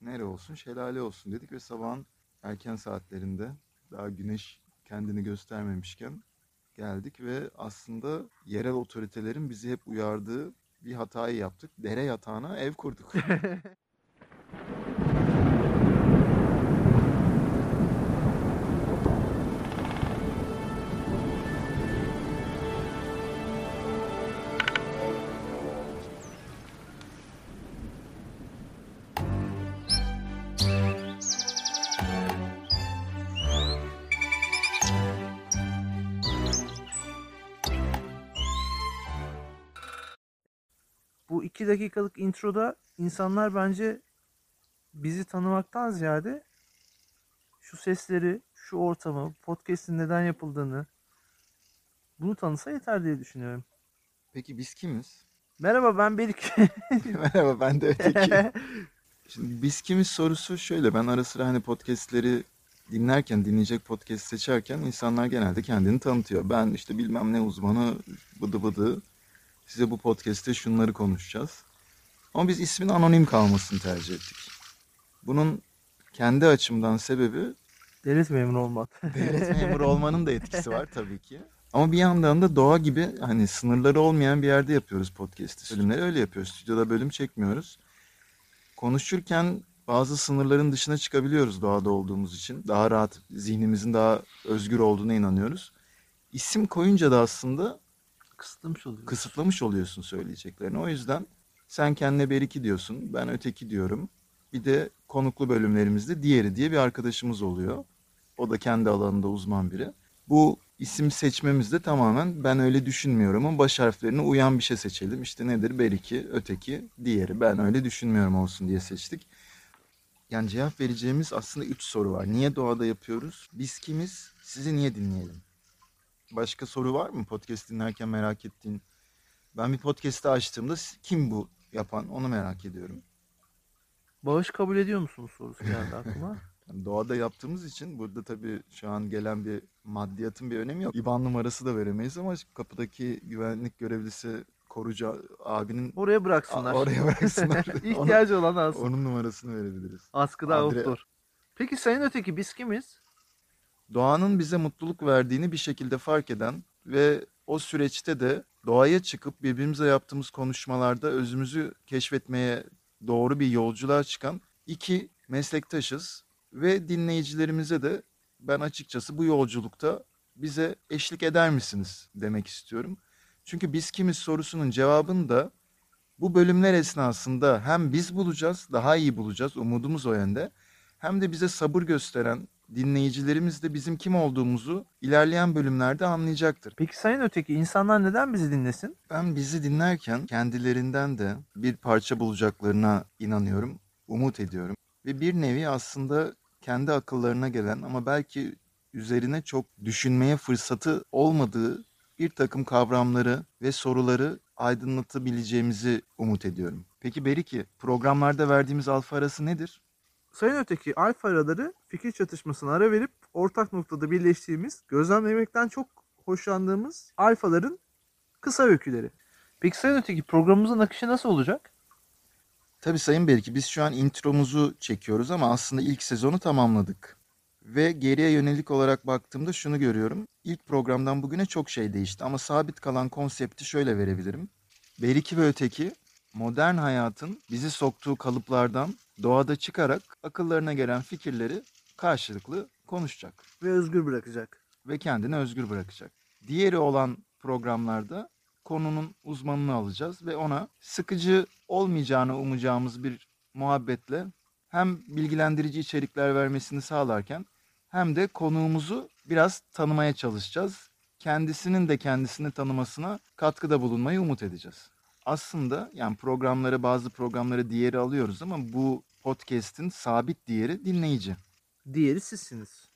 Nere olsun? Şelale olsun dedik ve sabahın erken saatlerinde daha güneş kendini göstermemişken geldik ve aslında yerel otoritelerin bizi hep uyardığı bir hatayı yaptık. Dere yatağına ev kurduk. Bu iki dakikalık introda insanlar bence bizi tanımaktan ziyade şu sesleri, şu ortamı, podcast'in neden yapıldığını bunu tanısa yeter diye düşünüyorum. Peki biz kimiz? Merhaba ben Belik. Merhaba ben de öteki. Şimdi biz kimiz sorusu şöyle. Ben ara sıra hani podcastleri dinlerken, dinleyecek podcast seçerken insanlar genelde kendini tanıtıyor. Ben işte bilmem ne uzmanı bıdı bıdı. Size bu podcast'te şunları konuşacağız. Ama biz ismin anonim kalmasını tercih ettik. Bunun kendi açımdan sebebi Devlet memuru olmak. devlet memuru olmanın da etkisi var tabii ki. Ama bir yandan da doğa gibi hani sınırları olmayan bir yerde yapıyoruz podcast'i. Bölümleri öyle yapıyoruz. Stüdyoda bölüm çekmiyoruz. Konuşurken bazı sınırların dışına çıkabiliyoruz doğada olduğumuz için. Daha rahat, zihnimizin daha özgür olduğuna inanıyoruz. İsim koyunca da aslında Kısıtlamış oluyor. kısıtlamış oluyorsun söyleyeceklerini. O yüzden sen kendine beriki diyorsun, ben öteki diyorum. Bir de konuklu bölümlerimizde diğeri diye bir arkadaşımız oluyor. O da kendi alanında uzman biri. Bu isim seçmemizde tamamen ben öyle düşünmüyorum ama baş harflerine uyan bir şey seçelim. İşte nedir? Beriki, öteki, diğeri. Ben öyle düşünmüyorum olsun diye seçtik. Yani cevap vereceğimiz aslında üç soru var. Niye doğada yapıyoruz? Biz kimiz? Sizi niye dinleyelim? Başka soru var mı podcast dinlerken merak ettiğin? Ben bir podcast'ı açtığımda kim bu yapan onu merak ediyorum. Bağış kabul ediyor musunuz sorusu geldi aklıma. Yani doğada yaptığımız için burada tabii şu an gelen bir maddiyatın bir önemi yok. İban numarası da veremeyiz ama kapıdaki güvenlik görevlisi korucu abinin Oraya bıraksınlar. oraya bıraksınlar. İhtiyacı olan onun, onun numarasını verebiliriz. Askıda Adre- outdoor. Peki sayın öteki biz kimiz? Doğanın bize mutluluk verdiğini bir şekilde fark eden ve o süreçte de doğaya çıkıp birbirimize yaptığımız konuşmalarda özümüzü keşfetmeye doğru bir yolculuğa çıkan iki meslektaşız ve dinleyicilerimize de ben açıkçası bu yolculukta bize eşlik eder misiniz demek istiyorum. Çünkü biz kimiz sorusunun cevabını da bu bölümler esnasında hem biz bulacağız, daha iyi bulacağız, umudumuz o yönde. Hem de bize sabır gösteren dinleyicilerimiz de bizim kim olduğumuzu ilerleyen bölümlerde anlayacaktır. Peki sayın öteki insanlar neden bizi dinlesin? Ben bizi dinlerken kendilerinden de bir parça bulacaklarına inanıyorum, umut ediyorum. Ve bir nevi aslında kendi akıllarına gelen ama belki üzerine çok düşünmeye fırsatı olmadığı bir takım kavramları ve soruları aydınlatabileceğimizi umut ediyorum. Peki Beriki, programlarda verdiğimiz alfa arası nedir? Sayın öteki alfa araları fikir çatışmasına ara verip ortak noktada birleştiğimiz, gözlemlemekten çok hoşlandığımız alfaların kısa öyküleri. Peki sayın öteki programımızın akışı nasıl olacak? Tabii Sayın Beriki biz şu an intromuzu çekiyoruz ama aslında ilk sezonu tamamladık. Ve geriye yönelik olarak baktığımda şunu görüyorum. İlk programdan bugüne çok şey değişti ama sabit kalan konsepti şöyle verebilirim. Beriki ve öteki modern hayatın bizi soktuğu kalıplardan doğada çıkarak akıllarına gelen fikirleri karşılıklı konuşacak Ve özgür bırakacak. ve kendini özgür bırakacak. Diğeri olan programlarda konunun uzmanını alacağız ve ona sıkıcı olmayacağını umacağımız bir muhabbetle hem bilgilendirici içerikler vermesini sağlarken hem de konuğumuzu biraz tanımaya çalışacağız. Kendisinin de kendisini tanımasına katkıda bulunmayı umut edeceğiz. Aslında yani programları bazı programları diğeri alıyoruz ama bu podcast'in sabit diğeri dinleyici. Diğeri sizsiniz.